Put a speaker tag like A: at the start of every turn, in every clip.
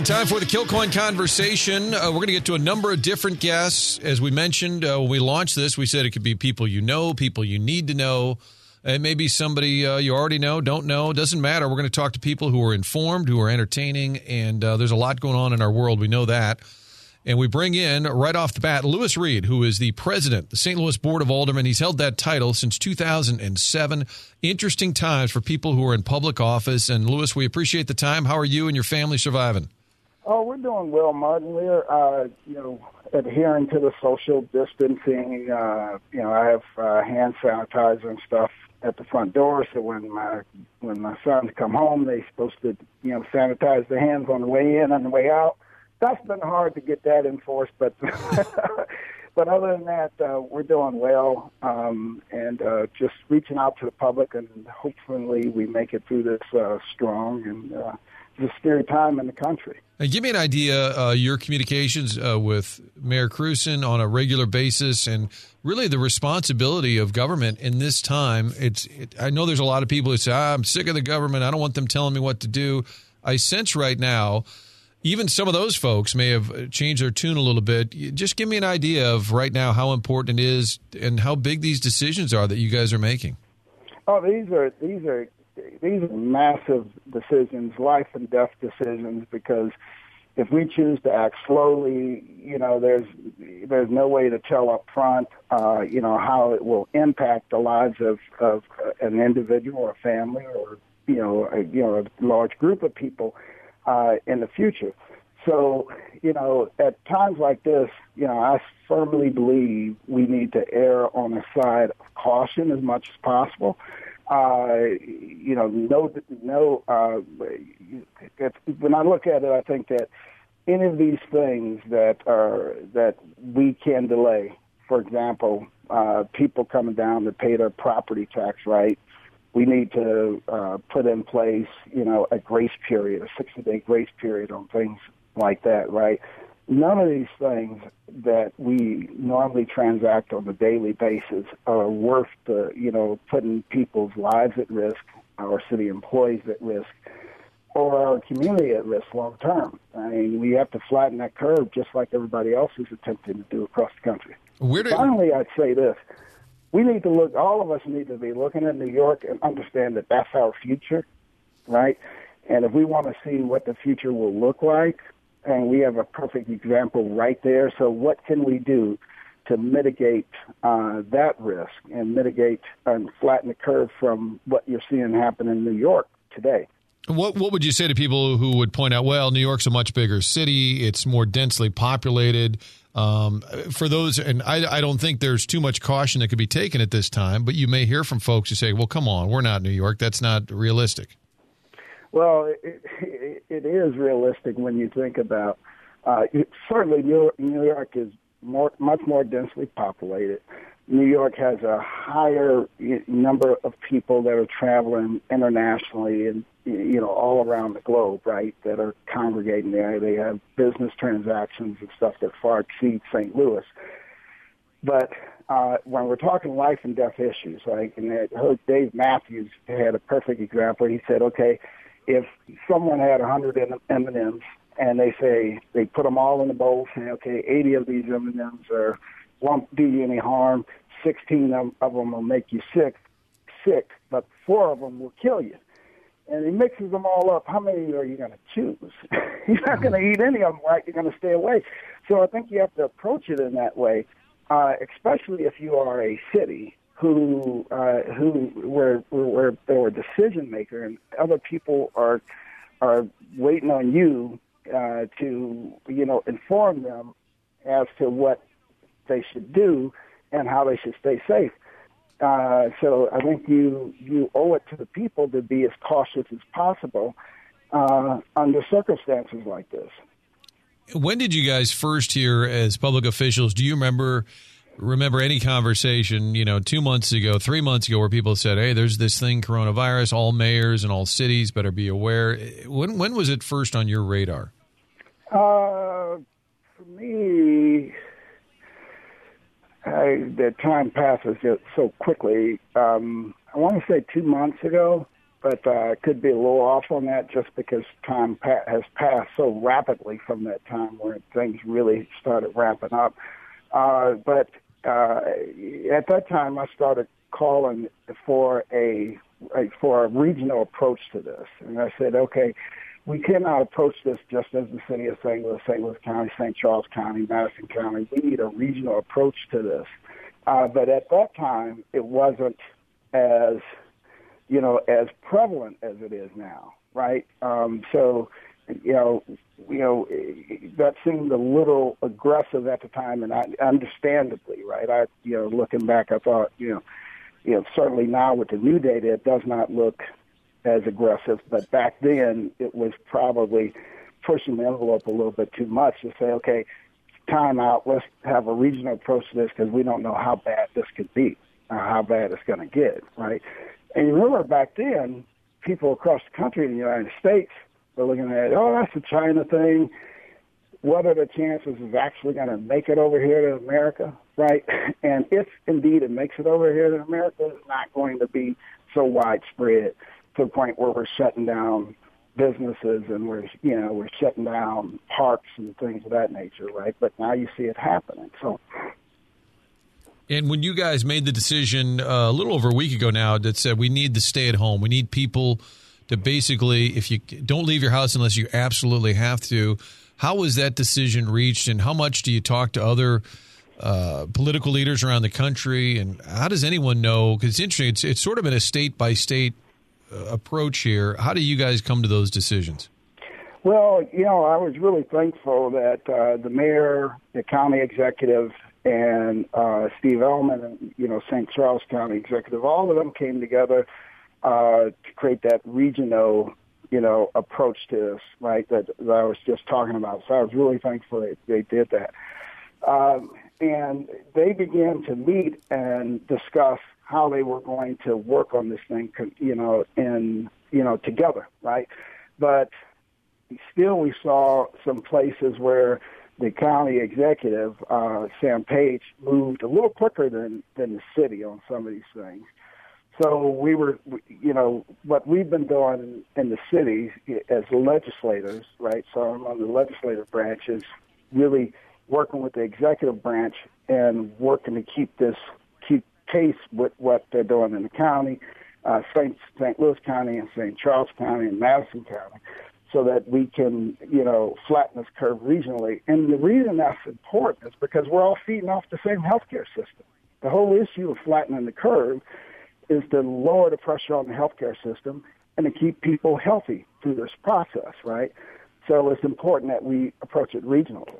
A: And time for the Kilcoyne conversation. Uh, we're going to get to a number of different guests. As we mentioned uh, when we launched this, we said it could be people you know, people you need to know. It may be somebody uh, you already know, don't know, doesn't matter. We're going to talk to people who are informed, who are entertaining, and uh, there's a lot going on in our world. We know that. And we bring in right off the bat Lewis Reed, who is the president of the St. Louis Board of Aldermen. He's held that title since 2007. Interesting times for people who are in public office. And Lewis, we appreciate the time. How are you and your family surviving?
B: Oh, we're doing well, Martin. We're, uh, you know, adhering to the social distancing. Uh, you know, I have uh, hand sanitizer and stuff at the front door, so when my when my sons come home, they're supposed to, you know, sanitize their hands on the way in and the way out that's been hard to get that enforced, but but other than that, uh, we're doing well, um, and uh, just reaching out to the public, and hopefully we make it through this uh, strong. And uh, a scary time in the country.
A: Now, give me an idea uh, your communications uh, with Mayor Krewson on a regular basis, and really the responsibility of government in this time. It's it, I know there's a lot of people who say ah, I'm sick of the government. I don't want them telling me what to do. I sense right now even some of those folks may have changed their tune a little bit. Just give me an idea of right now how important it is and how big these decisions are that you guys are making.
B: Oh, these are these are these are massive decisions, life and death decisions. Because if we choose to act slowly, you know, there's there's no way to tell up front, uh, you know, how it will impact the lives of of an individual or a family or you know a, you know a large group of people uh, in the future. So, you know, at times like this, you know, I firmly believe we need to err on the side of caution as much as possible. You know, no, no. Uh, if, when I look at it, I think that any of these things that are that we can delay, for example, uh, people coming down to pay their property tax right, we need to uh, put in place, you know, a grace period, a 60 day grace period on things like that, right? None of these things that we normally transact on a daily basis are worth the, you know, putting people's lives at risk, our city employees at risk, or our community at risk long term. I mean, we have to flatten that curve just like everybody else is attempting to do across the country.
A: Where do-
B: Finally, I'd say this we need to look, all of us need to be looking at New York and understand that that's our future, right? And if we want to see what the future will look like, and we have a perfect example right there. So, what can we do to mitigate uh, that risk and mitigate and flatten the curve from what you're seeing happen in New York today?
A: What what would you say to people who would point out, well, New York's a much bigger city, it's more densely populated. Um, for those, and I, I, don't think there's too much caution that could be taken at this time, but you may hear from folks who say, well, come on, we're not New York. That's not realistic.
B: Well, it, it, is realistic when you think about uh, certainly New York, New York is more, much more densely populated. New York has a higher number of people that are traveling internationally and you know all around the globe, right? That are congregating there. They have business transactions and stuff that far exceed St. Louis. But uh, when we're talking life and death issues, like and I Dave Matthews had a perfect example. He said, okay, if someone had a hundred M and they say they put them all in a bowl, say, okay, 80 of these M and M's are won't do you any harm. 16 of, of them will make you sick, sick, but four of them will kill you. And he mixes them all up. How many are you going to choose? You're not going to eat any of them, right? You're going to stay away. So I think you have to approach it in that way, uh, especially if you are a city who uh, who where where they're decision maker and other people are are waiting on you uh, to you know inform them as to what they should do and how they should stay safe. Uh, so I think you you owe it to the people to be as cautious as possible uh, under circumstances like this.
A: When did you guys first hear as public officials? Do you remember remember any conversation, you know, two months ago, three months ago, where people said, "Hey, there's this thing, coronavirus. All mayors and all cities better be aware." When when was it first on your radar?
B: Uh, for me, I, the time passes so quickly. Um, I want to say two months ago, but uh, could be a little off on that just because time pa- has passed so rapidly from that time where things really started ramping up. Uh, but uh, at that time, I started calling for a, a for a regional approach to this, and I said, okay, we cannot approach this just as the city of St. Louis, St. Louis County, St. Charles County, Madison County. We need a regional approach to this. Uh, but at that time, it wasn't as you know as prevalent as it is now, right? Um, so you know, you know, that seemed a little aggressive at the time, and I, understandably, right? I, you know, looking back, I thought, you know, you know, certainly now with the new data, it does not look as aggressive, but back then it was probably pushing the envelope a little bit too much to say, okay, time out, let's have a regional approach to this because we don't know how bad this could be, or how bad it's going to get, right? And you remember back then, people across the country in the United States were looking at, oh, that's a China thing. What are the chances is actually going to make it over here to America, right? And if indeed it makes it over here to America, it's not going to be so widespread to the point where we're shutting down businesses and we're you know we're shutting down parks and things of that nature, right? But now you see it happening. So.
A: And when you guys made the decision uh, a little over a week ago now that said we need to stay at home, we need people to basically, if you don't leave your house unless you absolutely have to, how was that decision reached, and how much do you talk to other uh, political leaders around the country, and how does anyone know? Because it's interesting, it's, it's sort of been a state by state approach here. How do you guys come to those decisions?
B: Well, you know, I was really thankful that uh, the mayor, the county executive, and uh, Steve Ehlmann, and you know, St. Charles County executive, all of them came together uh, to create that regional, you know, approach to this, right? That, that I was just talking about. So I was really thankful that they did that. Um, and they began to meet and discuss how they were going to work on this thing, you know, in you know together, right? But still, we saw some places where the county executive, uh, Sam Page, moved a little quicker than than the city on some of these things. So we were, you know, what we've been doing in the city as legislators, right? So I'm on the legislative branch is really working with the executive branch and working to keep this keep pace with what they're doing in the county, uh, St. St. Louis County and St. Charles County and Madison County, so that we can, you know, flatten this curve regionally. And the reason that's important is because we're all feeding off the same healthcare system. The whole issue of flattening the curve is to lower the pressure on the healthcare system and to keep people healthy through this process, right? So it's important that we approach it regionally.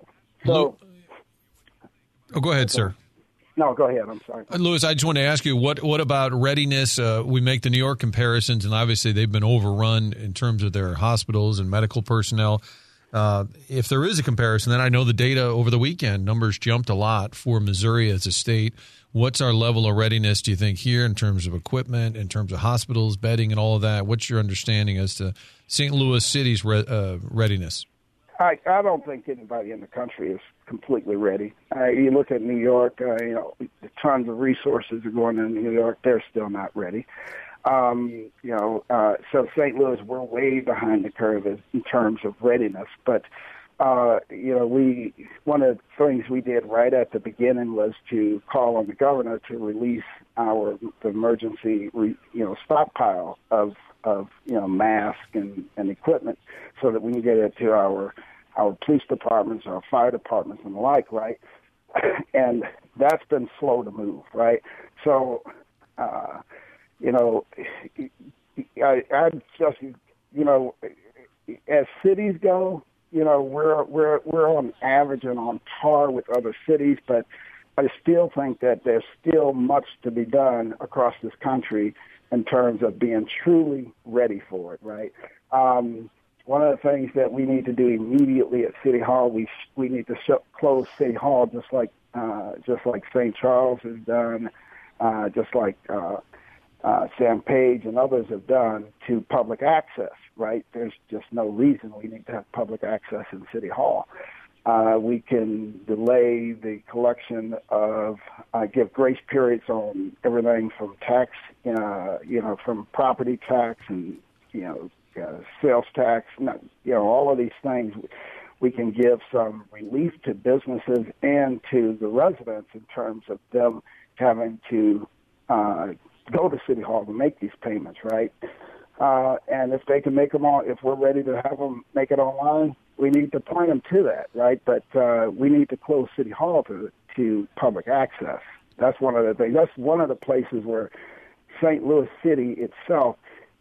B: So,
A: oh, go ahead, sir.
B: No, go ahead. I'm sorry. Uh,
A: Lewis, I just want to ask you what what about readiness? Uh, we make the New York comparisons, and obviously they've been overrun in terms of their hospitals and medical personnel. Uh, if there is a comparison, then I know the data over the weekend numbers jumped a lot for Missouri as a state. What's our level of readiness, do you think, here in terms of equipment, in terms of hospitals, bedding, and all of that? What's your understanding as to St. Louis City's re- uh, readiness?
B: I, I don't think anybody in the country is completely ready. Uh, you look at New York, uh, you know, tons of resources are going into New York. They're still not ready. Um, you know, uh, so St. Louis, we're way behind the curve in terms of readiness. But, uh, you know, we one of the things we did right at the beginning was to call on the governor to release our the emergency, re, you know, stockpile of of you know masks and, and equipment so that we can get it to our our police departments, our fire departments, and the like, right? and that's been slow to move, right? So, uh, you know, I, I just, you know, as cities go, you know, we're we're we're on average and on par with other cities, but I still think that there's still much to be done across this country in terms of being truly ready for it, right? Um, one of the things that we need to do immediately at City Hall, we we need to sh- close City Hall just like uh, just like St. Charles has done, uh, just like uh, uh, Sam Page and others have done to public access. Right? There's just no reason we need to have public access in City Hall. Uh, we can delay the collection of, uh, give grace periods on everything from tax, uh, you know, from property tax and, you know, uh, sales tax, not, you know, all of these things. We can give some relief to businesses and to the residents in terms of them having to uh, go to City Hall to make these payments, right? Uh, and if they can make them all, if we're ready to have them make it online, we need to point them to that, right? But uh, we need to close City Hall to to public access. That's one of the things. That's one of the places where St. Louis City itself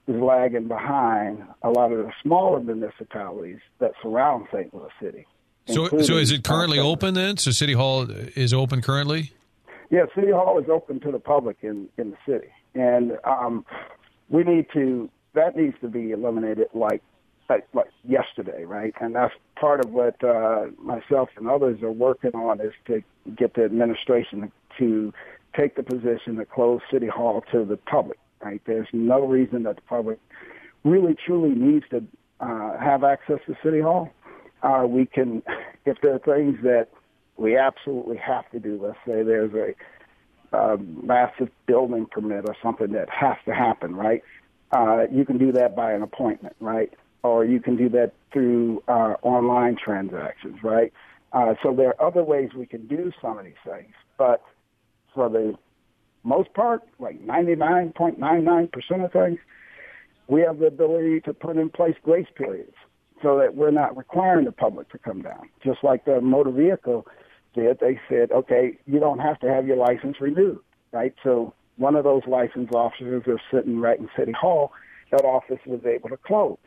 B: is lagging behind a lot of the smaller municipalities that surround St. Louis City.
A: So, so is it currently open then? So City Hall is open currently?
B: Yeah, City Hall is open to the public in in the city, and um, we need to that needs to be eliminated like like, like yesterday, right? And that's part of what uh, myself and others are working on is to get the administration to take the position to close City Hall to the public, right? There's no reason that the public really truly needs to uh, have access to City Hall. Uh, we can, if there are things that we absolutely have to do, let's say there's a uh, massive building permit or something that has to happen, right? Uh, you can do that by an appointment, right? Or you can do that through uh, online transactions, right? Uh, so there are other ways we can do some of these things, but for the most part, like 99.99% of things, we have the ability to put in place grace periods so that we're not requiring the public to come down. Just like the motor vehicle did, they said, okay, you don't have to have your license renewed, right? So one of those license officers was sitting right in City Hall. That office was able to close.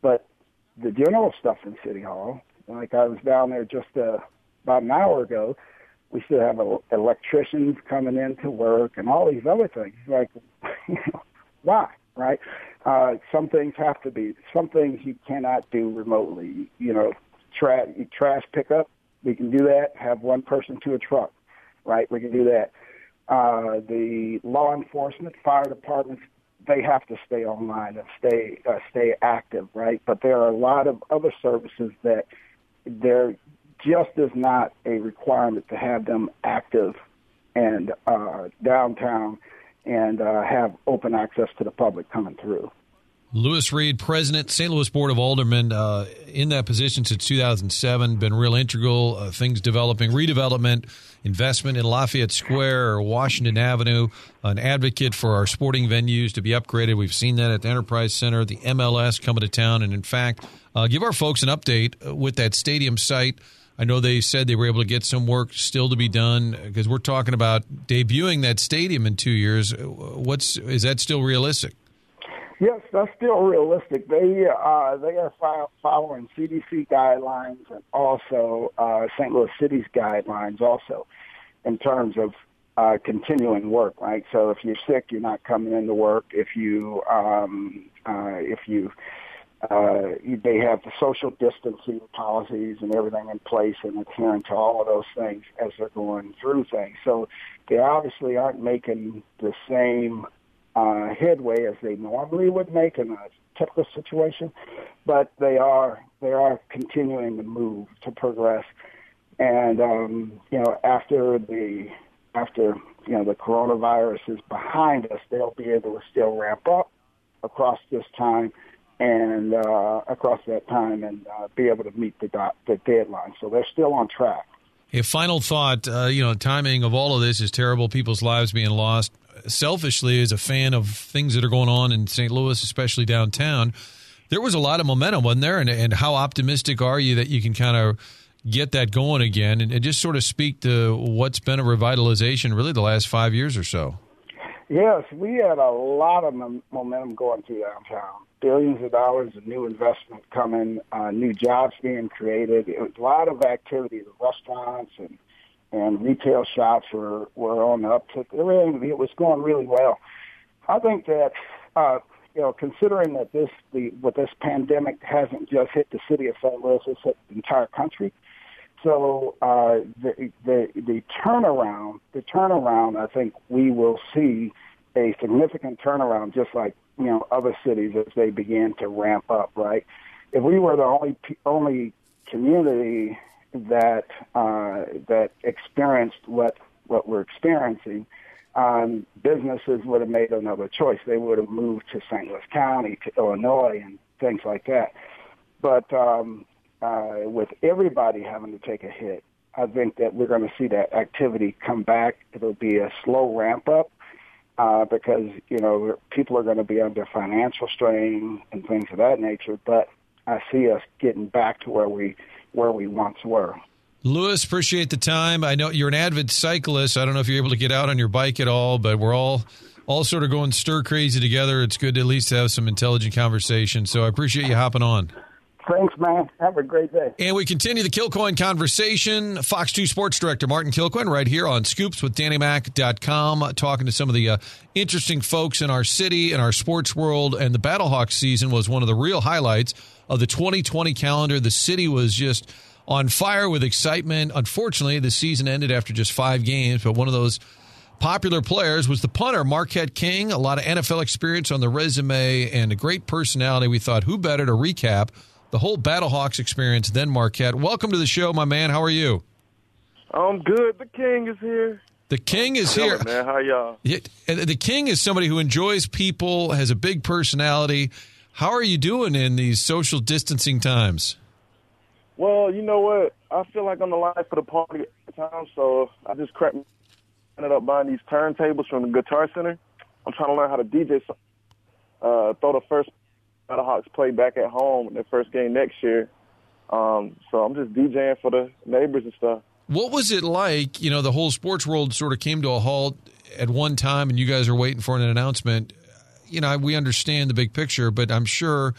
B: But the general stuff in City Hall, like I was down there just uh, about an hour ago, we still have electricians coming in to work and all these other things. Like, why, right? Uh, some things have to be, some things you cannot do remotely. You know, trash, trash pickup, we can do that. Have one person to a truck, right? We can do that uh, the law enforcement, fire departments, they have to stay online and stay uh, stay active, right? But there are a lot of other services that there just is not a requirement to have them active and uh, downtown and uh, have open access to the public coming through.
A: Lewis Reed, President, St. Louis Board of Aldermen, uh, in that position since 2007, been real integral. Uh, things developing, redevelopment, investment in Lafayette Square or Washington Avenue, an advocate for our sporting venues to be upgraded. We've seen that at the Enterprise Center, the MLS coming to town, and in fact, uh, give our folks an update uh, with that stadium site. I know they said they were able to get some work still to be done because we're talking about debuting that stadium in two years. Uh, what's is that still realistic?
B: Yes, that's still realistic. They uh, they are following CDC guidelines and also uh, St. Louis City's guidelines also in terms of uh, continuing work. Right. So if you're sick, you're not coming into work. If you um, uh, if you uh, they have the social distancing policies and everything in place and adhering to all of those things as they're going through things. So they obviously aren't making the same uh, headway as they normally would make in a typical situation, but they are they are continuing to move to progress. And um, you know, after the after you know the coronavirus is behind us, they'll be able to still ramp up across this time and uh, across that time and uh, be able to meet the the deadline. So they're still on track.
A: A final thought, uh, you know, timing of all of this is terrible. People's lives being lost selfishly, as a fan of things that are going on in St. Louis, especially downtown, there was a lot of momentum, wasn't there? And, and how optimistic are you that you can kind of get that going again and, and just sort of speak to what's been a revitalization really the last five years or so?
B: Yes, we had a lot of momentum going through downtown. Billions of dollars of new investment coming, uh, new jobs being created. It was a lot of activity, the restaurants and and retail shops were were on the uptick. Everything it was going really well. I think that uh, you know, considering that this the what this pandemic hasn't just hit the city of St. Louis, it's hit the entire country. So uh, the the the turnaround, the turnaround, I think we will see a significant turnaround, just like you know other cities as they begin to ramp up. Right, if we were the only only community that uh, that experienced what what we're experiencing, um, businesses would have made another choice. They would have moved to St. Louis County, to Illinois, and things like that. But um, uh, with everybody having to take a hit, I think that we're going to see that activity come back. It'll be a slow ramp up uh, because you know people are going to be under financial strain and things of that nature. But I see us getting back to where we where we once were.
A: Lewis, appreciate the time. I know you're an avid cyclist. I don't know if you're able to get out on your bike at all, but we're all all sort of going stir crazy together. It's good to at least have some intelligent conversation. So I appreciate you hopping on.
B: Thanks, man. Have a great day.
A: And we continue the Kilcoyne conversation. Fox 2 Sports Director Martin Kilcoyne right here on Scoops with DannyMac.com, talking to some of the uh, interesting folks in our city and our sports world. And the Battlehawks season was one of the real highlights of the 2020 calendar. The city was just on fire with excitement. Unfortunately, the season ended after just five games, but one of those popular players was the punter, Marquette King. A lot of NFL experience on the resume and a great personality. We thought, who better to recap the whole Battlehawks experience then Marquette? Welcome to the show, my man. How are you?
C: I'm good. The King is here.
A: The King is here.
C: man. How y'all?
A: The King is somebody who enjoys people, has a big personality. How are you doing in these social distancing times?
C: Well, you know what? I feel like I'm the life of the party at the time, so I just cracked ended up buying these turntables from the Guitar Center. I'm trying to learn how to DJ. Uh, throw the first Battlehawks play back at home in their first game next year. Um, so I'm just DJing for the neighbors and stuff.
A: What was it like? You know, the whole sports world sort of came to a halt at one time, and you guys are waiting for an announcement. You know, we understand the big picture, but I'm sure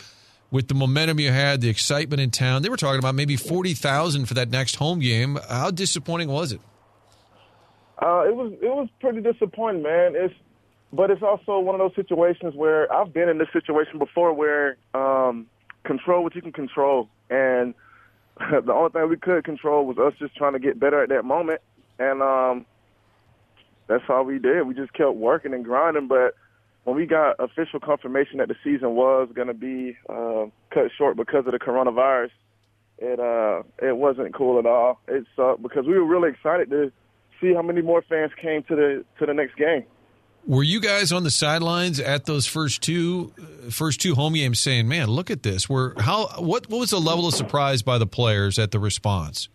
A: with the momentum you had, the excitement in town, they were talking about maybe 40,000 for that next home game. How disappointing was it?
C: Uh, it was it was pretty disappointing, man. It's but it's also one of those situations where I've been in this situation before, where um, control what you can control, and the only thing we could control was us just trying to get better at that moment, and um, that's all we did. We just kept working and grinding, but when we got official confirmation that the season was going to be uh, cut short because of the coronavirus, it uh, it wasn't cool at all. It sucked because we were really excited to see how many more fans came to the to the next game.
A: Were you guys on the sidelines at those first two first two home games saying, "Man, look at this"? Were how what what was the level of surprise by the players at the response?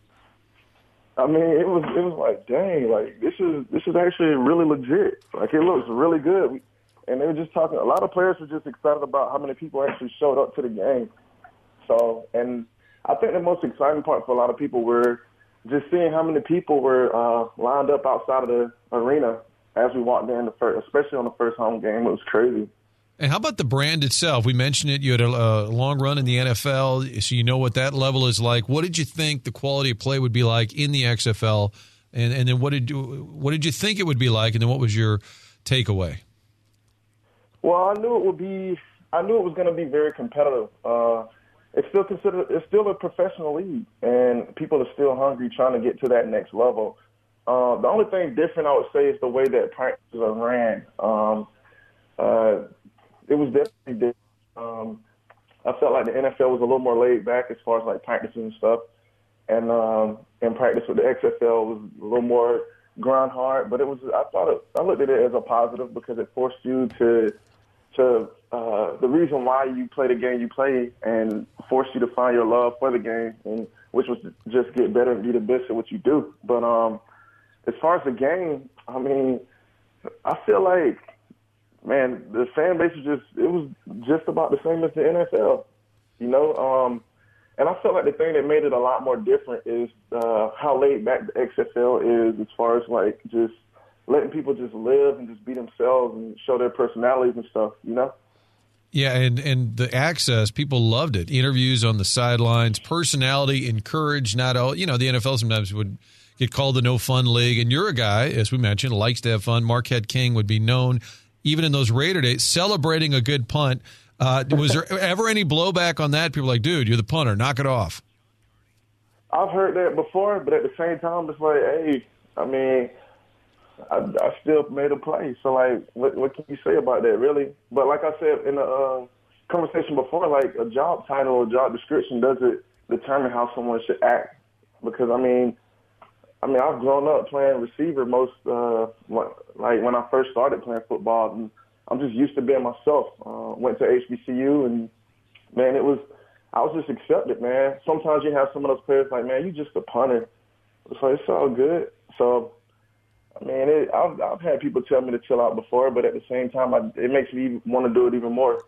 C: I mean, it was it was like, dang, like this is this is actually really legit. Like it looks really good. And they were just talking. A lot of players were just excited about how many people actually showed up to the game. So, and I think the most exciting part for a lot of people were just seeing how many people were uh, lined up outside of the arena as we walked in the first, especially on the first home game. It was crazy.
A: And how about the brand itself? We mentioned it. You had a, a, long run in the NFL, so you know what that level is like. What did you think the quality of play would be like in the XFL? And and then what did you what did you think it would be like? And then what was your takeaway?
C: Well, I knew it would be. I knew it was going to be very competitive. Uh, it's still considered it's still a professional league, and people are still hungry trying to get to that next level. Uh, the only thing different I would say is the way that practices are ran. Um, uh, it was definitely different. Um, I felt like the NFL was a little more laid back as far as like practices and stuff, and um, in practice with the XFL was a little more grind hard. But it was I thought it, I looked at it as a positive because it forced you to to uh, the reason why you play the game you play and forced you to find your love for the game, and which was just get better and be the best at what you do. But um, as far as the game, I mean, I feel like, man, the fan base was just it was just about the same as the NFL, you know. Um, and I felt like the thing that made it a lot more different is uh, how laid back the XFL is as far as like just letting people just live and just be themselves and show their personalities and stuff, you know?
A: Yeah, and and the access, people loved it. Interviews on the sidelines, personality encouraged. Not all, you know, the NFL sometimes would get called the no fun league, and you're a guy, as we mentioned, likes to have fun. Marquette King would be known, even in those Raider days, celebrating a good punt. Uh, was there ever any blowback on that? People like, dude, you're the punter, knock it off.
C: I've heard that before, but at the same time, it's like, hey, I mean, I, I still made a play. So like, what, what can you say about that, really? But like I said in the uh, conversation before, like a job title or job description doesn't determine how someone should act. because I mean, I mean I've grown up playing receiver most uh, like when I first started playing football, and I'm just used to being myself. Uh, went to HBCU, and man, it was I was just accepted, man. Sometimes you have some of those players like, man, you just a punter. So it's all good. So, I mean, it, I've, I've had people tell me to chill out before, but at the same time, I, it makes me want to do it even more.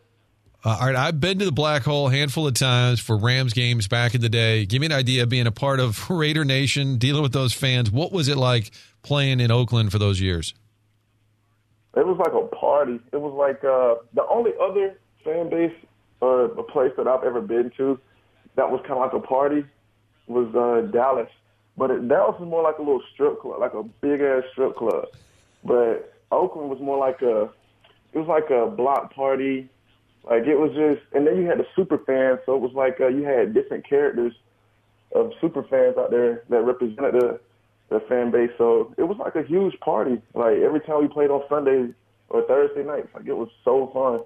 A: Uh, all right, I've been to the Black Hole a handful of times for Rams games back in the day. Give me an idea of being a part of Raider Nation, dealing with those fans. What was it like playing in Oakland for those years?
C: It was like a party. It was like uh, the only other fan base or a place that I've ever been to that was kind of like a party was uh, Dallas. But it, Dallas was more like a little strip club, like a big ass strip club. But Oakland was more like a, it was like a block party. Like it was just, and then you had the super fans, so it was like uh, you had different characters of super fans out there that represented the the fan base. So it was like a huge party. Like every time we played on Sundays or Thursday nights, like it was so fun.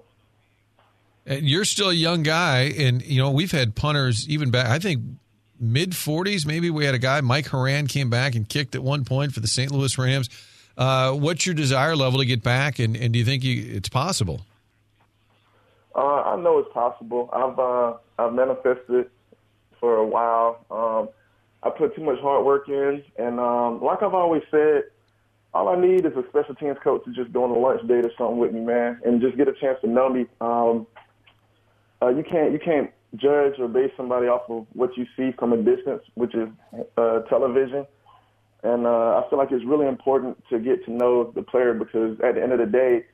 A: And you're still a young guy, and you know we've had punters even back. I think mid 40s. Maybe we had a guy, Mike Horan, came back and kicked at one point for the St. Louis Rams. Uh, what's your desire level to get back, and, and do you think you, it's possible?
C: Uh, I know it's possible. I've uh, I've manifested for a while. Um, I put too much hard work in, and um, like I've always said, all I need is a special teams coach to just go on a lunch date or something with me, man, and just get a chance to know me. Um, uh, you can't you can't judge or base somebody off of what you see from a distance, which is uh, television. And uh, I feel like it's really important to get to know the player because at the end of the day,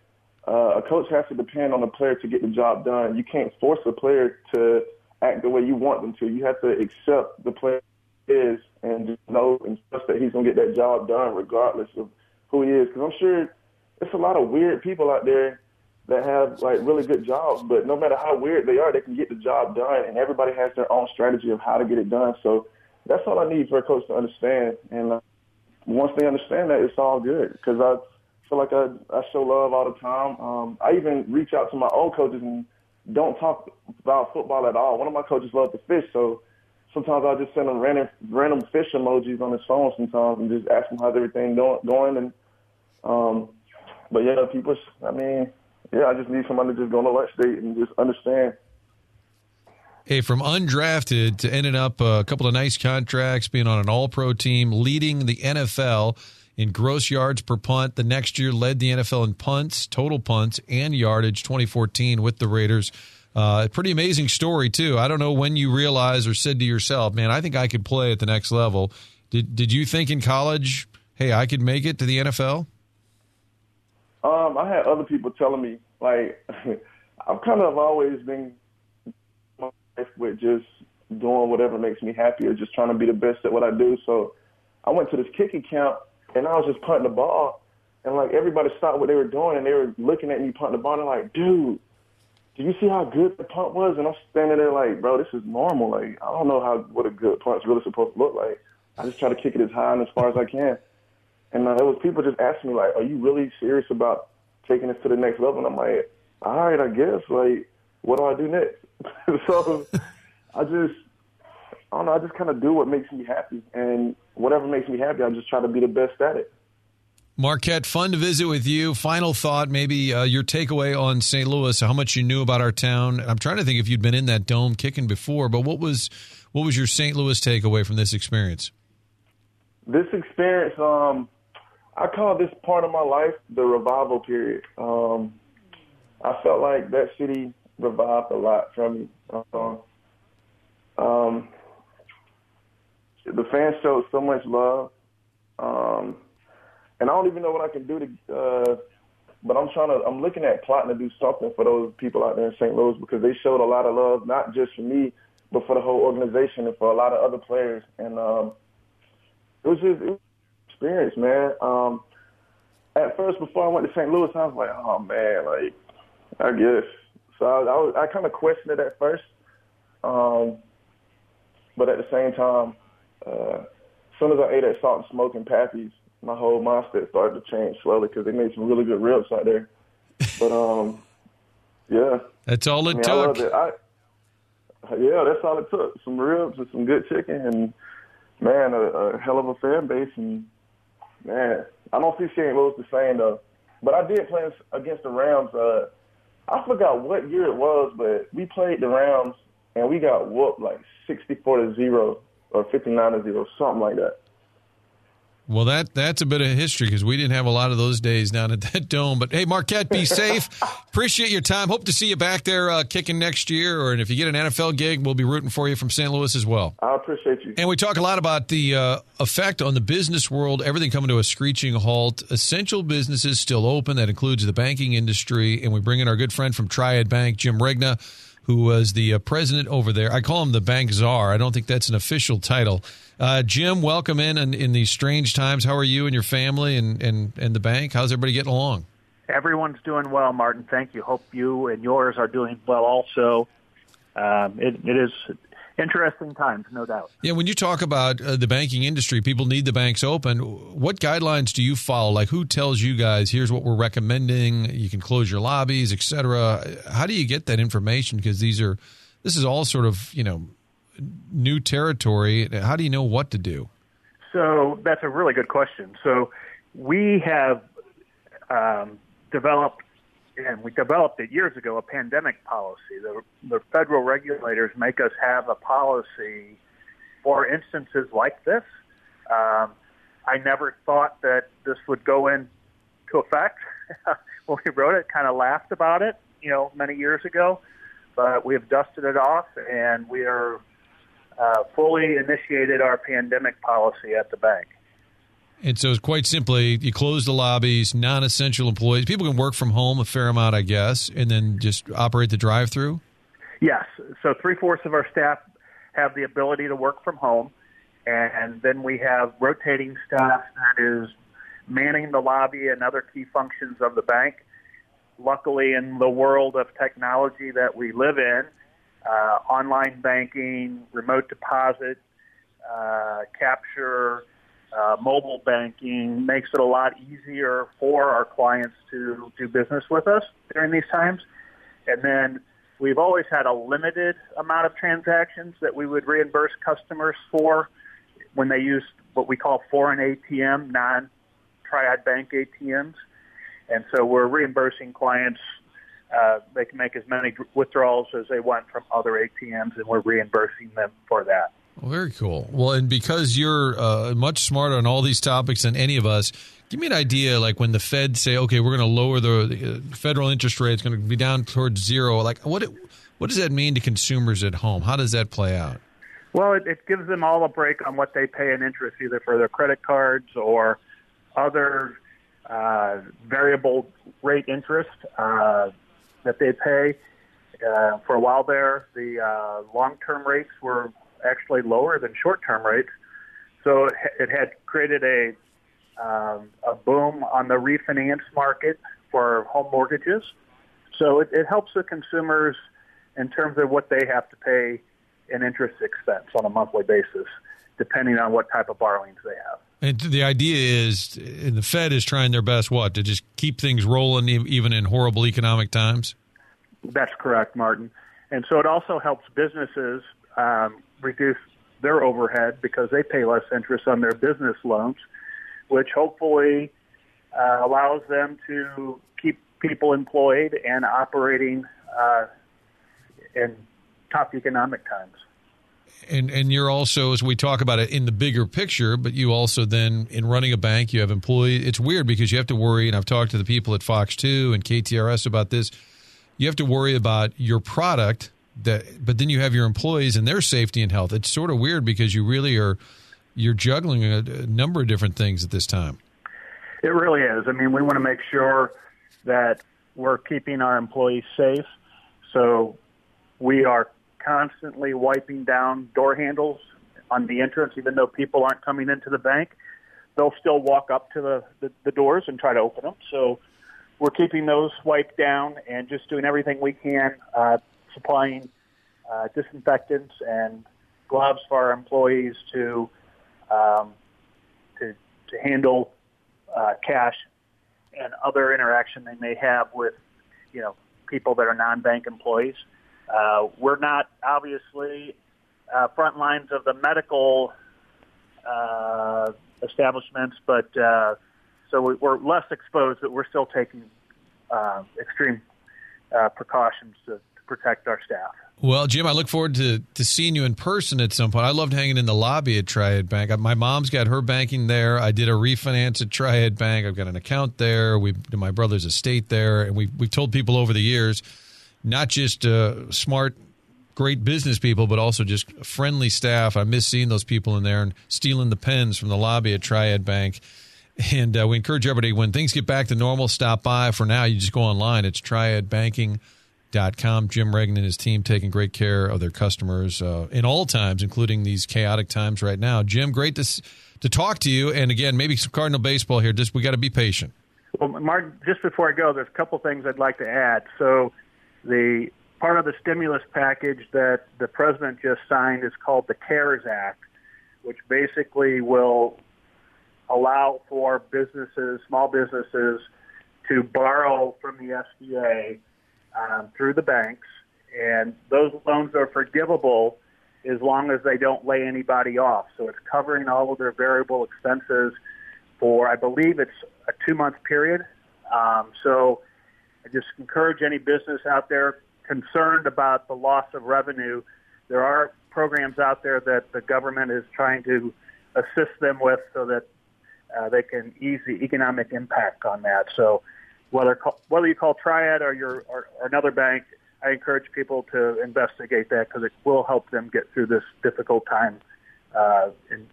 C: uh, a coach has to depend on the player to get the job done. You can't force a player to act the way you want them to. You have to accept the player is and just know and trust that he's going to get that job done regardless of who he is. Because I'm sure there's a lot of weird people out there that have like really good jobs, but no matter how weird they are, they can get the job done, and everybody has their own strategy of how to get it done. So that's all I need for a coach to understand. And uh, once they understand that, it's all good because I feel like I I show love all the time. Um, I even reach out to my old coaches and don't talk about football at all. One of my coaches loves to fish, so sometimes I'll just send him random random fish emojis on his phone sometimes and just ask him how's everything going. And um, but yeah, people. I mean, yeah, I just need somebody to just go a lunch date and just understand.
A: Hey, from undrafted to ending up a couple of nice contracts, being on an all pro team, leading the NFL in gross yards per punt. The next year led the NFL in punts, total punts, and yardage 2014 with the Raiders. Uh, pretty amazing story, too. I don't know when you realized or said to yourself, man, I think I could play at the next level. Did, did you think in college, hey, I could make it to the NFL?
C: Um, I had other people telling me like I've kind of always been with just doing whatever makes me happy or just trying to be the best at what I do. So I went to this kicking camp and I was just punting the ball and like everybody stopped what they were doing and they were looking at me punting the ball and like, dude, do you see how good the punt was? And I'm standing there like, bro, this is normal. Like I don't know how what a good punt's really supposed to look like. I just try to kick it as high and as far as I can. And uh, there was people just asking me like, "Are you really serious about taking this to the next level?" And I'm like, "All right, I guess. Like, what do I do next?" so I just, I don't know. I just kind of do what makes me happy, and whatever makes me happy, I just try to be the best at it.
A: Marquette, fun to visit with you. Final thought, maybe uh, your takeaway on St. Louis, how much you knew about our town. I'm trying to think if you'd been in that dome kicking before, but what was what was your St. Louis takeaway from this experience?
C: This experience, um, I call this part of my life the revival period. Um, I felt like that city revived a lot from me. Uh, um, the fans showed so much love, um, and I don't even know what I can do to. Uh, but I'm trying to. I'm looking at plotting to do something for those people out there in St. Louis because they showed a lot of love, not just for me, but for the whole organization and for a lot of other players. And um, it was just it was experience, man. Um, at first, before I went to St. Louis, I was like, oh man, like I guess. So I, I, I kind of questioned it at first, um, but at the same time, uh, as soon as I ate at Salt and Smoke and Pappy's, my whole mindset started to change slowly because they made some really good ribs out there. But um, yeah,
A: that's all it
C: I mean,
A: took.
C: I it. I, yeah, that's all it took. Some ribs and some good chicken, and Man, a, a hell of a fan base, and man, I don't see St. Louis the same though. But I did play against the Rams. Uh, I forgot what year it was, but we played the Rams and we got whooped like 64 to zero or 59 to zero, something like that.
A: Well, that that's a bit of history because we didn't have a lot of those days down at that dome. But hey, Marquette, be safe. Appreciate your time. Hope to see you back there uh, kicking next year. Or if you get an NFL gig, we'll be rooting for you from St. Louis as well.
C: I appreciate you.
A: And we talk a lot about the uh, effect on the business world. Everything coming to a screeching halt. Essential businesses still open. That includes the banking industry. And we bring in our good friend from Triad Bank, Jim Regna who was the uh, president over there. I call him the bank czar. I don't think that's an official title. Uh, Jim, welcome in, in in these strange times. How are you and your family and, and, and the bank? How's everybody getting along?
D: Everyone's doing well, Martin. Thank you. Hope you and yours are doing well also. Um, it, it is interesting times, no doubt.
A: Yeah, when you talk about uh, the banking industry, people need the banks open. What guidelines do you follow? Like, who tells you guys, here's what we're recommending, you can close your lobbies, et cetera? How do you get that information? Because these are, this is all sort of, you know, new territory. How do you know what to do?
D: So that's a really good question. So we have um, developed and we developed it years ago, a pandemic policy. The, the federal regulators make us have a policy for instances like this. Um, I never thought that this would go into effect. when we wrote it, kind of laughed about it, you know, many years ago. But we have dusted it off, and we are uh, fully initiated our pandemic policy at the bank.
A: And so, quite simply, you close the lobbies, non essential employees. People can work from home a fair amount, I guess, and then just operate the drive through?
D: Yes. So, three fourths of our staff have the ability to work from home. And then we have rotating staff that is manning the lobby and other key functions of the bank. Luckily, in the world of technology that we live in, uh, online banking, remote deposit, uh, capture, uh, mobile banking makes it a lot easier for our clients to do business with us during these times. And then we've always had a limited amount of transactions that we would reimburse customers for when they use what we call foreign ATM, non-triad bank ATMs. And so we're reimbursing clients. Uh, they can make as many withdrawals as they want from other ATMs, and we're reimbursing them for that.
A: Very cool. Well, and because you're uh, much smarter on all these topics than any of us, give me an idea. Like when the Fed say, "Okay, we're going to lower the, uh, federal interest rate; it's going to be down towards zero. Like what? What does that mean to consumers at home? How does that play out?
D: Well, it, it gives them all a break on what they pay in interest, either for their credit cards or other uh, variable rate interest uh, that they pay. Uh, for a while there, the uh, long-term rates were actually lower than short-term rates. So it, it had created a um, a boom on the refinance market for home mortgages. So it, it helps the consumers in terms of what they have to pay in interest expense on a monthly basis, depending on what type of borrowings they have.
A: And the idea is, and the Fed is trying their best, what to just keep things rolling, even in horrible economic times.
D: That's correct, Martin. And so it also helps businesses um, reduce their overhead because they pay less interest on their business loans, which hopefully uh, allows them to keep people employed and operating uh, in tough economic times.
A: And and you're also, as we talk about it in the bigger picture, but you also then in running a bank, you have employees. It's weird because you have to worry, and I've talked to the people at Fox Two and KTRS about this. You have to worry about your product that but then you have your employees and their safety and health. It's sort of weird because you really are you're juggling a, a number of different things at this time.
D: It really is. I mean, we want to make sure that we're keeping our employees safe. So we are constantly wiping down door handles on the entrance, even though people aren't coming into the bank. They'll still walk up to the, the, the doors and try to open them. So we're keeping those wiped down and just doing everything we can uh, supplying uh, disinfectants and gloves for our employees to um, to, to handle uh, cash and other interaction they may have with you know people that are non-bank employees. Uh, we're not obviously uh, front lines of the medical uh, establishments, but uh, so we- we're less exposed, but we're still taking uh, extreme uh, precautions to protect our staff.
A: Well, Jim, I look forward to, to seeing you in person at some point. I loved hanging in the lobby at Triad Bank. My mom's got her banking there. I did a refinance at Triad Bank. I've got an account there. We my brother's estate there, and we we've told people over the years, not just uh, smart, great business people, but also just friendly staff. I miss seeing those people in there and stealing the pens from the lobby at Triad Bank. And uh, we encourage everybody when things get back to normal, stop by. For now, you just go online. It's triadbanking.com. Jim Regna and his team taking great care of their customers uh, in all times, including these chaotic times right now. Jim, great to to talk to you. And again, maybe some Cardinal baseball here. Just we got to be patient.
D: Well, Mark, just before I go, there's a couple things I'd like to add. So, the part of the stimulus package that the president just signed is called the CARES Act, which basically will allow for businesses, small businesses, to borrow from the SBA um, through the banks, and those loans are forgivable as long as they don't lay anybody off. So it's covering all of their variable expenses for, I believe it's a two month period. Um, so I just encourage any business out there concerned about the loss of revenue. There are programs out there that the government is trying to assist them with so that uh, they can ease the economic impact on that. So whether whether you call Triad or your or, or another bank, I encourage people to investigate that because it will help them get through this difficult time uh, and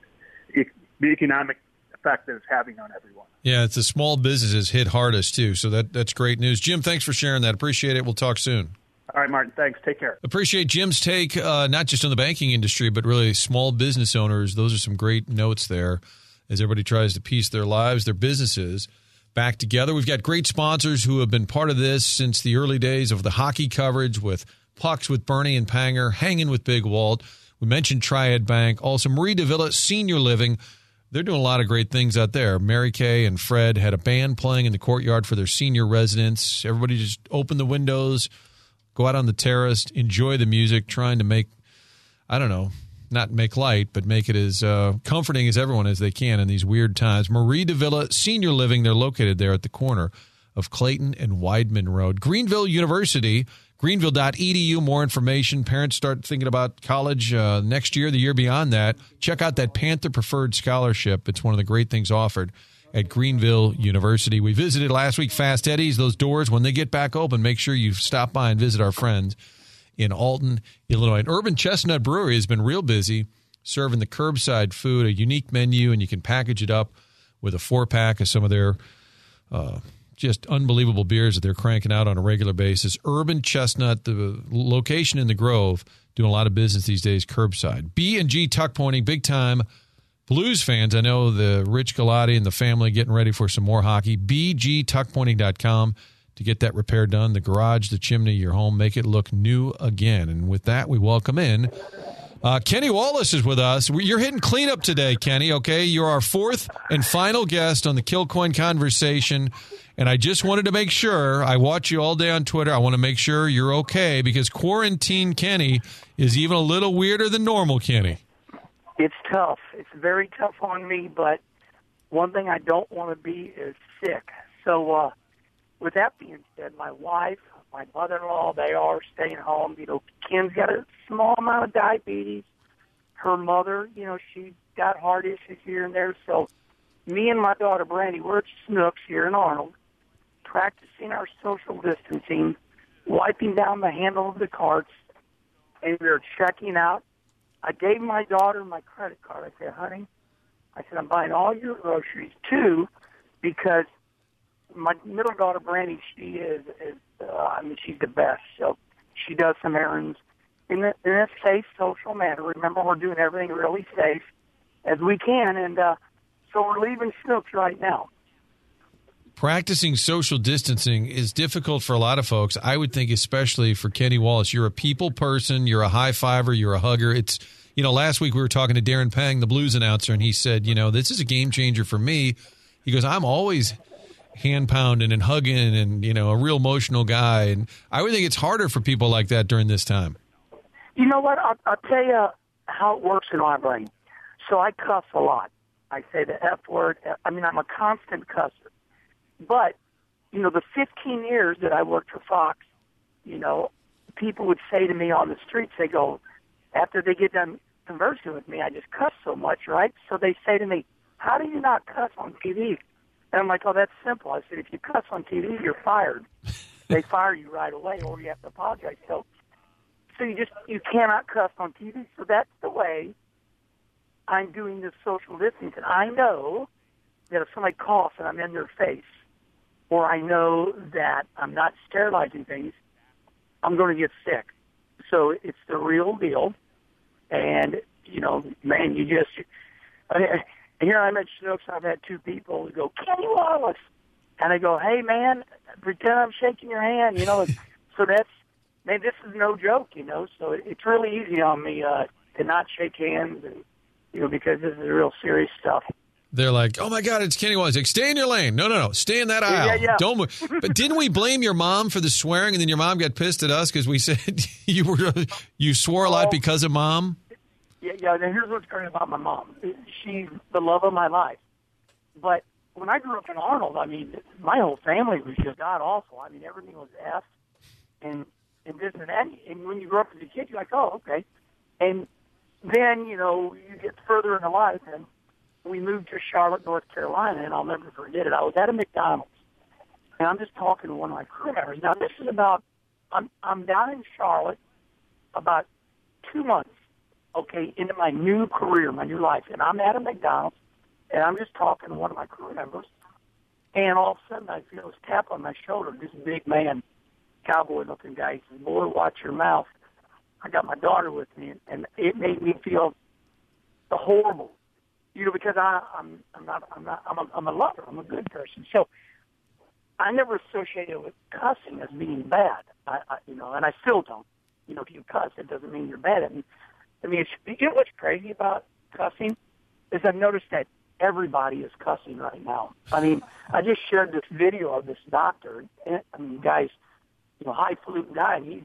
D: e- the economic effect that it's having on everyone.
A: Yeah, it's the small businesses hit hardest too. So that that's great news. Jim, thanks for sharing that. Appreciate it. We'll talk soon.
D: All right, Martin. Thanks. Take care.
A: Appreciate Jim's take, uh, not just on the banking industry, but really small business owners. Those are some great notes there as everybody tries to piece their lives, their businesses back together. We've got great sponsors who have been part of this since the early days of the hockey coverage with Pucks with Bernie and Panger, Hanging with Big Walt. We mentioned Triad Bank, also Mari de Villa Senior Living. They're doing a lot of great things out there. Mary Kay and Fred had a band playing in the courtyard for their senior residents. Everybody just open the windows, go out on the terrace, enjoy the music, trying to make, I don't know, not make light, but make it as uh, comforting as everyone as they can in these weird times. Mari de Villa Senior Living, they're located there at the corner of Clayton and Weidman Road. Greenville University, greenville.edu, more information. Parents start thinking about college uh, next year, the year beyond that. Check out that Panther Preferred Scholarship. It's one of the great things offered at Greenville University. We visited last week Fast Eddie's. Those doors, when they get back open, make sure you stop by and visit our friends in Alton, Illinois. And Urban Chestnut Brewery has been real busy serving the curbside food, a unique menu, and you can package it up with a four pack of some of their uh, just unbelievable beers that they're cranking out on a regular basis. Urban Chestnut, the location in the Grove, doing a lot of business these days curbside. B and G tuck pointing, big time. Blues fans, I know the Rich Galati and the family getting ready for some more hockey. BGtuckpointing.com to get that repair done. The garage, the chimney, your home, make it look new again. And with that, we welcome in uh, Kenny Wallace is with us. You're hitting cleanup today, Kenny. Okay, you're our fourth and final guest on the Kilcoyne conversation, and I just wanted to make sure. I watch you all day on Twitter. I want to make sure you're okay because quarantine Kenny is even a little weirder than normal, Kenny.
E: It's tough. It's very tough on me, but one thing I don't want to be is sick. So, uh, with that being said, my wife, my mother-in-law, they are staying home. You know, Ken's got a small amount of diabetes. Her mother, you know, she's got heart issues here and there. So, me and my daughter Brandy, we're at Schnucks here in Arnold, practicing our social distancing, wiping down the handle of the carts, and we're checking out. I gave my daughter my credit card. I said, honey, I said, I'm buying all your groceries too, because my middle daughter Brandy, she is, is uh, I mean, she's the best. So she does some errands in a, in a safe social manner. Remember, we're doing everything really safe as we can, and uh, so we're leaving Schnucks right now.
A: Practicing social distancing is difficult for a lot of folks. I would think, especially for Kenny Wallace. You're a people person. You're a high fiver. You're a hugger. It's you know. Last week we were talking to Darren Pang, the Blues announcer, and he said, you know, this is a game changer for me. He goes, I'm always hand pounding and hugging and you know a real emotional guy and i would think it's harder for people like that during this time
E: You know what? I'll, I'll tell you how it works in my brain. So I cuss a lot. I say the F word. I mean, I'm a constant cusser. But, you know, the 15 years that I worked for Fox, you know, people would say to me on the streets, they go, after they get done conversing with me, I just cuss so much, right? So they say to me, how do you not cuss on TV? And I'm like, oh, that's simple. I said, if you cuss on TV, you're fired. they fire you right away, or you have to apologize. So, so you just you cannot cuss on TV. So that's the way I'm doing this social distancing. I know that if somebody coughs and I'm in their face, or I know that I'm not sterilizing things, I'm going to get sick. So it's the real deal. And, you know, man, you just, here I'm at Schnucks, I've had two people go, Kenny Wallace. And I go, hey, man, pretend I'm shaking your hand, you know. so that's, man, this is no joke, you know. So it, it's really easy on me uh, to not shake hands, and, you know, because this is real serious stuff.
A: They're like, "Oh my God, it's Kenny Wallace!" Like, stay in your lane. No, no, no, stay in that aisle.
E: Yeah, yeah.
A: Don't move. But didn't we blame your mom for the swearing, and then your mom got pissed at us because we said you were you swore a lot
E: Oh.
A: because of mom?
E: Yeah, yeah. And here's what's great about my mom. She's the love of my life. But when I grew up in Arnold, I mean, my whole family was just god awful. I mean, everything was F and and this and that. And when you grow up as a kid, you're like, oh, okay. And then you know you get further into life, and we moved to Charlotte, North Carolina, and I'll never forget it. I was at a McDonald's, and I'm just talking to one of my crew members. Now this is about I'm I'm down in Charlotte about two months okay, into my new career, my new life. And I'm at a McDonald's, and I'm just talking to one of my crew members, and all of a sudden I feel this tap on my shoulder. This big man, cowboy-looking guy, he says, "Boy, watch your mouth." I got my daughter with me, and it made me feel horrible, you know, because I, I'm, I'm not, I'm not, I'm a, I'm a lover. I'm a good person, so. I never associated with cussing as being bad, I, I, you know, and I still don't. You know, if you cuss, it doesn't mean you're bad. Mean, I mean, it's, you know what's crazy about cussing is I've noticed that everybody is cussing right now. I mean, I just shared this video of this doctor. And, I mean, guy's, you know, highfalutin guy, and he's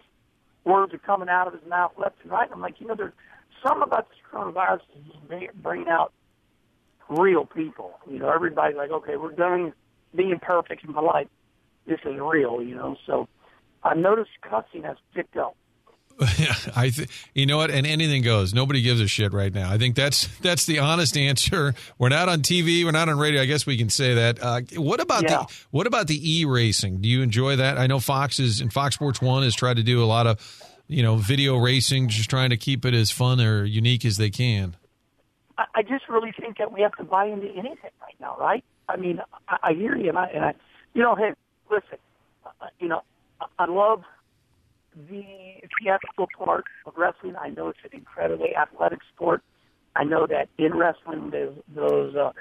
E: words are coming out of his mouth left and right. I'm like, you know, there's something about this coronavirus is bringing out real people. You know, everybody's like, okay, we're done being perfect in my life. This is real, you know. So I noticed cussing has picked up.
A: I, th- you know what? And anything goes. Nobody gives a shit right now. I think that's that's the honest answer. We're not on TV. We're not on radio. I guess we can say that. Uh, what about
E: Yeah.
A: the what about the e racing? Do you enjoy that? I know Fox is and Fox Sports One has tried to do a lot of you know video racing, just trying to keep it as fun or unique as they can.
E: I, I just really think that we have to buy into anything right now, right? I mean, I, I hear you, and I, and I, you know, hey, listen, uh, you know, I, I love the theatrical part of wrestling. I know it's an incredibly athletic sport. I know that in wrestling, there's those, uh,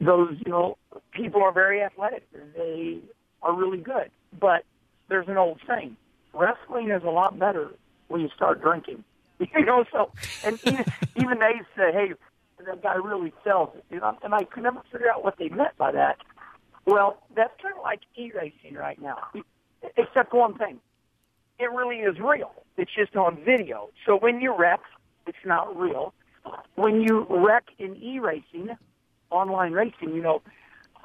E: those, you know, people are very athletic. They are really good. But there's an old saying: wrestling is a lot better when you start drinking. You know, so and even even they say, "Hey, that guy really sells it," you know, and I could never figure out what they meant by that. Well, that's kind of like e-racing right now, except one thing: it really is real. It's just on video. So when you wreck, it's not real. When you wreck in e-racing, online racing, you know,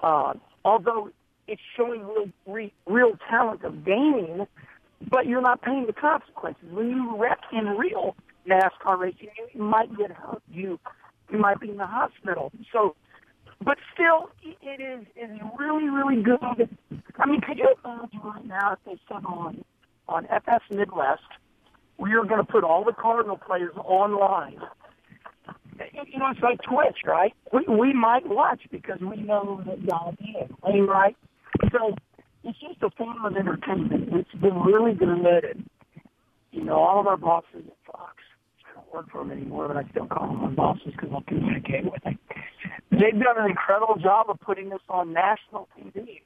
E: uh, although it's showing real, re, real talent of gaming, but you're not paying the consequences. When you wreck in real NASCAR racing, you, you might get hurt. You you might be in the hospital. So, but still, it is is really really good. I mean, could you imagine right now if they said on on FS Midwest, we are going to put all the Cardinal players online. You know, it's like Twitch, right? We we might watch because we know that y'all did, right? So it's just a form of entertainment. It's been really good. You know, all of our bosses at Fox, I don't work for them anymore, but I still call them my bosses because I'll communicate with them. They've done an incredible job of putting this on national TV.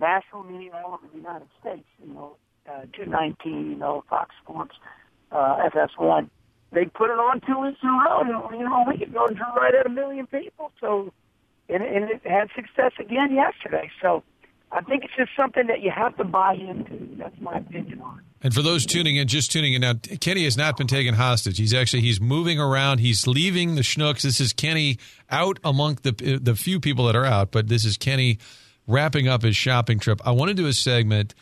E: National meaning all over the United States, you know, uh, 219, you know, Fox Sports, uh, FS1. They put it on two weeks in a row. You know, we could go and drew right at a million people. So, and, and it had success again yesterday. So, I think it's just something that you have to buy into. That's my opinion on it.
A: And for those tuning in, just tuning in now, Kenny has not been taken hostage. He's actually he's moving around. He's leaving the Schnucks. This is Kenny out among the the few people that are out, but this is Kenny wrapping up his shopping trip. I want to do a segment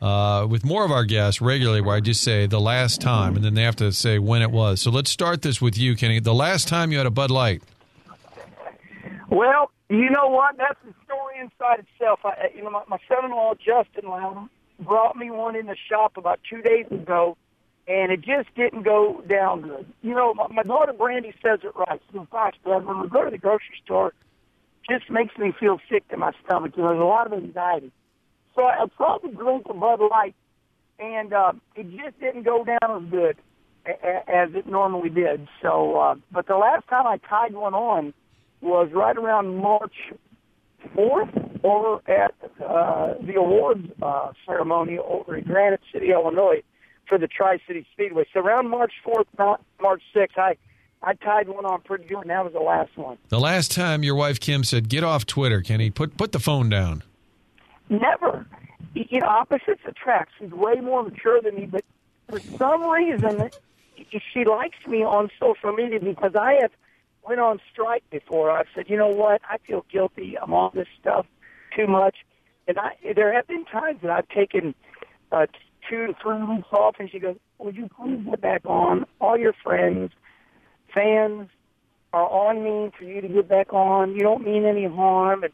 A: uh, with more of our guests regularly where I just say the last time, and then they have to say when it was. So let's start this with you, Kenny. The last time you had a Bud Light.
E: Well, you know what? That's the story inside itself. I, you know, my, my son-in-law Justin Loudon brought me one in the shop about two days ago, and it just didn't go down good. You know, my, my daughter Brandy says it right. She goes, "Gosh, Dad, when we go to the grocery store, it just makes me feel sick to my stomach. You know, there's a lot of anxiety." So I tried to drink a Bud Light, and uh, it just didn't go down as good as it normally did. So, uh, but the last time I tied one on was right around March 4th over at uh, the awards uh, ceremony over in Granite City, Illinois for the Tri-City Speedway. So around March 4th, not March 6th, I, I tied one on pretty good, and that was the last one.
A: The last time your wife Kim said, "Get off Twitter, Kenny. Put put the phone down."
E: Never. You know, opposites attract. She's way more mature than me, but for some reason, she likes me on social media because I have – went on strike before. I said, you know what? I feel guilty. I'm on this stuff too much. And I, there have been times that I've taken uh, two three weeks off, and she goes, "Would you please get back on? All your friends, fans are on me for you to get back on. You don't mean any harm." And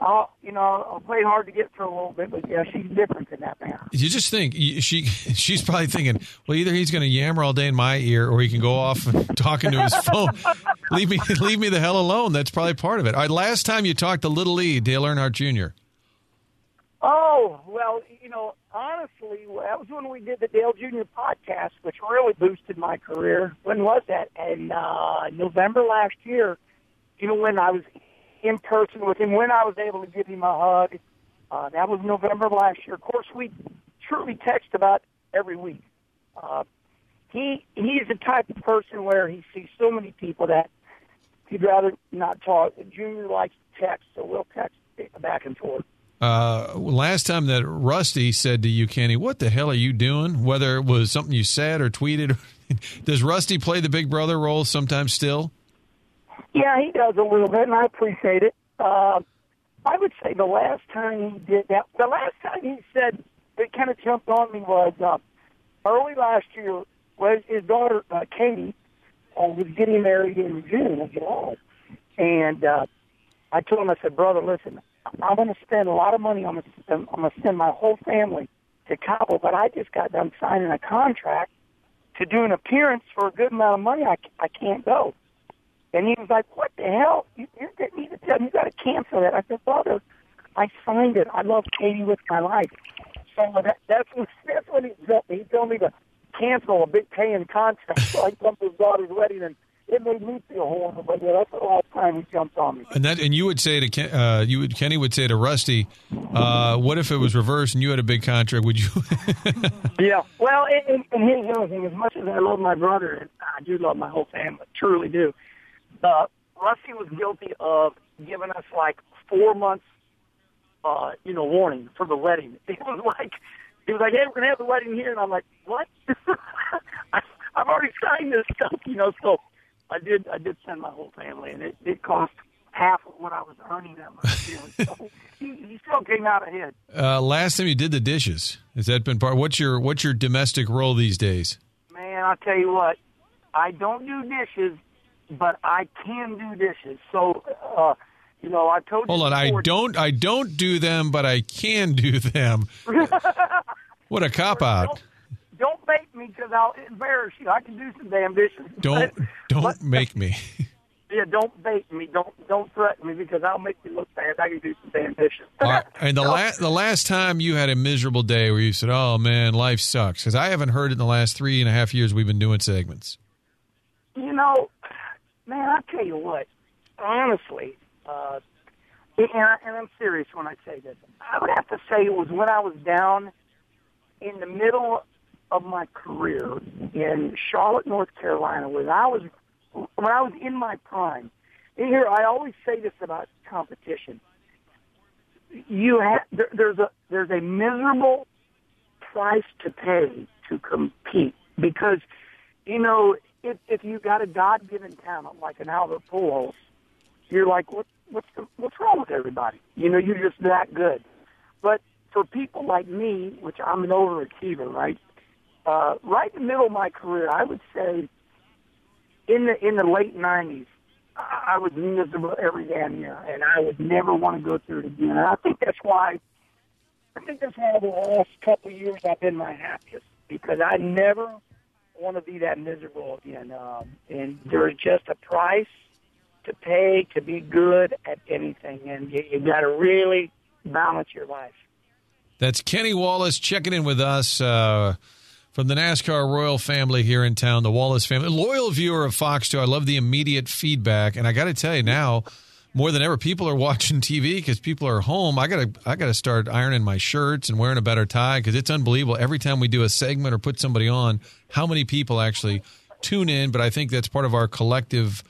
E: I'll, you know, I'll play hard to get for a little bit, but yeah, she's different than that man.
A: You just think she, she's probably thinking, well, either he's going to yammer all day in my ear, or he can go off talking to his phone. leave me, leave me the hell alone. That's probably part of it. All right, last time you talked to Little E, Dale Earnhardt Jr.
E: Oh well, you know, honestly, that was when we did the Dale Jr. podcast, which really boosted my career. When was that? In uh, November last year. You know, when I was in person with him when I was able to give him a hug. Uh, that was November last year. Of course, we truly text about every week. Uh, he he's the type of person where he sees so many people that he'd rather not talk. Junior likes to text, so we'll text back and forth.
A: Uh, last time that Rusty said to you, Kenny, what the hell are you doing? Whether it was something you said or tweeted, does Rusty play the big brother role sometimes still?
E: Yeah, he does a little bit, and I appreciate it. Uh, I would say the last time he did that, the last time he said it kind of jumped on me was uh, early last year. Was his daughter uh, Katie uh, was getting married in June of July, and uh, I told him, I said, brother, listen, I'm going to spend a lot of money. I'm going I'm going to send my whole family to Cabo, but I just got done signing a contract to do an appearance for a good amount of money. I, I can't go. And he was like, "What the hell? You, you didn't need to tell me you got to cancel that." I said, "Brother, I signed it. I love Katie with my life." So that, that's when that's when he he told me to cancel a big paying contract so I to his daughter's wedding, and it made me feel horrible. But yeah, that's the last time he jumped on me.
A: And that and you would say to Ken, uh, you would Kenny would say to Rusty, uh, "What if it was reversed and you had a big contract? Would you?"
E: yeah. Well, and, and here's the other thing: as much as I love my brother, and I do love my whole family. Truly do uh, Rusty was guilty of giving us like four months, uh, you know, warning for the wedding. It was like, he was like, hey, we're going to have the wedding here. And I'm like, what? I, I've already signed this stuff, you know, so I did, I did send my whole family and it, it cost half of what I was earning them. so he, he still came out ahead.
A: Uh, last time you did the dishes, has that been part? What's your what's your domestic role these days?
E: Man, I'll tell you what, I don't do dishes, but I can do dishes. So, uh, you know, I told
A: Hold
E: you.
A: Hold on, I don't. I don't do them, but I can do them. what a cop out!
E: Don't, don't make me because I'll embarrass you. I can do some damn dishes.
A: Don't
E: but,
A: don't
E: but,
A: make me.
E: Yeah, don't bait me. Don't don't threaten me because I'll make you look bad. I can do some damn dishes.
A: Right. And the last the last time you had a miserable day where you said, "Oh man, life sucks," because I haven't heard it in the last three and a half years we've been doing segments.
E: You know, man, I tell you what, honestly, uh, and, I, and I'm serious when I say this. I would have to say it was when I was down in the middle of my career in Charlotte, North Carolina, when I was when I was in my prime. And here, I always say this about competition. you have there, there's a there's a miserable price to pay to compete because you know if if you got a God given talent like an Albert Pujols, you're like what what's the, what's wrong with everybody? You know, you're just that good. But for people like me, which I'm an overachiever, right? Uh, right in the middle of my career, I would say in the in the late '90s, I was miserable every damn year, and I would never want to go through it again. And I think that's why, I think that's why the last couple of years I've been my happiest because I never want to be that miserable again. Um, and there's just a price to pay to be good at anything, and you, you got to really balance your life.
A: That's Kenny Wallace checking in with us. Uh from the NASCAR Royal family here in town, the Wallace family, loyal viewer of Fox 2. I love the immediate feedback. And I got to tell you now, more than ever, people are watching TV because people are home. I got to I got to start ironing my shirts and wearing a better tie because it's unbelievable. Every time we do a segment or put somebody on, how many people actually tune in. But I think that's part of our collective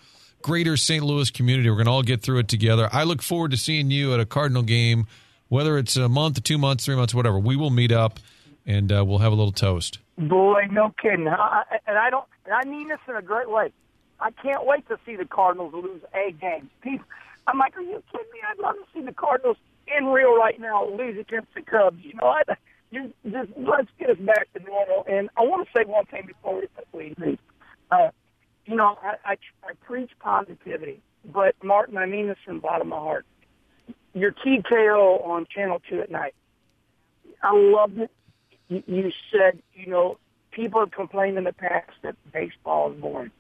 A: greater St. Louis community. We're to all get through it together. I look forward to seeing you at a Cardinal game, whether it's a month, two months, three months, whatever. We will meet up and uh, we'll have a little toast.
E: Boy, no kidding. I, and I don't. And I mean this in a great way. I can't wait to see the Cardinals lose a game. People, I'm like, are you kidding me? I'd love to see the Cardinals in real right now lose against the Cubs. You know, I, you just let's get us back to normal. And I want to say one thing before we leave. Uh, you know, I, I, I preach positivity, but Martin, I mean this from the bottom of my heart. Your TKO on Channel Two at night, I loved it you said, you know, people have complained in the past that baseball is boring.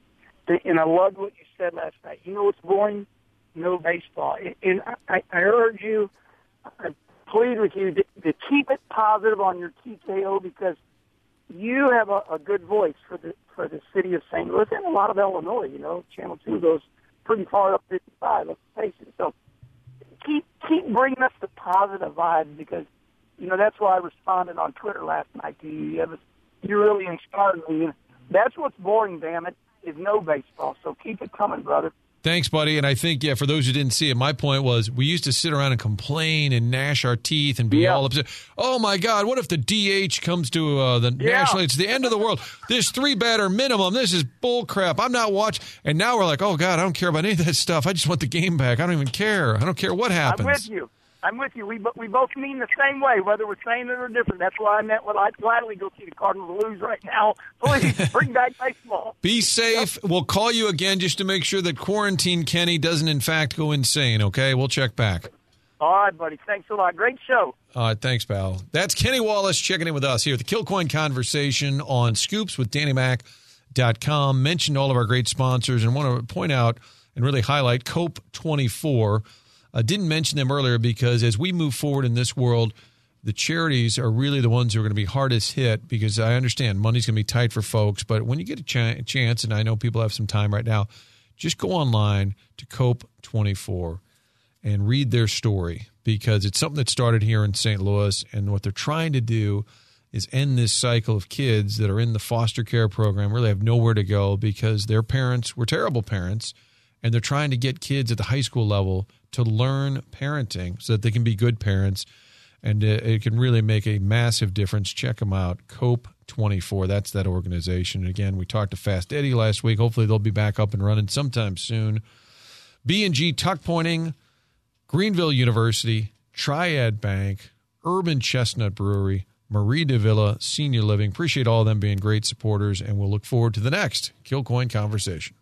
E: And I loved what you said last night. You know what's boring? No baseball. And I, I urge you, I plead with you to, to keep it positive on your TKO because you have a, a good voice for the for the city of St. Louis and a lot of Illinois. You know, Channel Two goes pretty far up 55. Let's face it. So keep keep bringing us the positive vibes because you know, that's why I responded on Twitter last night to you. You, have you really inspired me. That's what's boring, damn it, is no baseball. So keep it coming, brother.
A: Thanks, buddy. And I think, yeah, for those who didn't see it, my point was we used to sit around and complain and gnash our teeth and be yeah. all upset. Oh my God, what if the DH comes to uh, the yeah. national? It's the end of the world. This three batter minimum. This is bull crap. I'm not watching. And now we're like, oh God, I don't care about any of that stuff. I just want the game back. I don't even care. I don't care what happens.
E: I'm with you. I'm with you. We we both mean the same way, whether we're saying it or different. That's why I meant what I'd gladly go see the Cardinals lose right now. Please bring back baseball.
A: Be safe. We'll call you again just to make sure that quarantine Kenny doesn't in fact go insane. Okay, we'll check back.
E: All right, buddy. Thanks a lot. Great show.
A: All right, thanks, pal. That's Kenny Wallace checking in with us here at the Kilcoyne Conversation on Scoops with Danny Mac. Dot com Mentioned all of our great sponsors and want to point out and really highlight Cope 24 I didn't mention them earlier because as we move forward in this world, the charities are really the ones who are going to be hardest hit because I understand money's going to be tight for folks. But when you get a ch- chance, and I know people have some time right now, just go online to Cope24 and read their story because it's something that started here in St. Louis. And what they're trying to do is end this cycle of kids that are in the foster care program, really have nowhere to go because their parents were terrible parents. And they're trying to get kids at the high school level to learn parenting so that they can be good parents. And it can really make a massive difference. Check them out. Cope 24. That's that organization. again, we talked to Fast Eddie last week. Hopefully, they'll be back up and running sometime soon. B&G Tuck Pointing, Greenville University, Triad Bank, Urban Chestnut Brewery, Mari de Villa Senior Living. Appreciate all of them being great supporters, and we'll look forward to the next Kilcoyne conversation.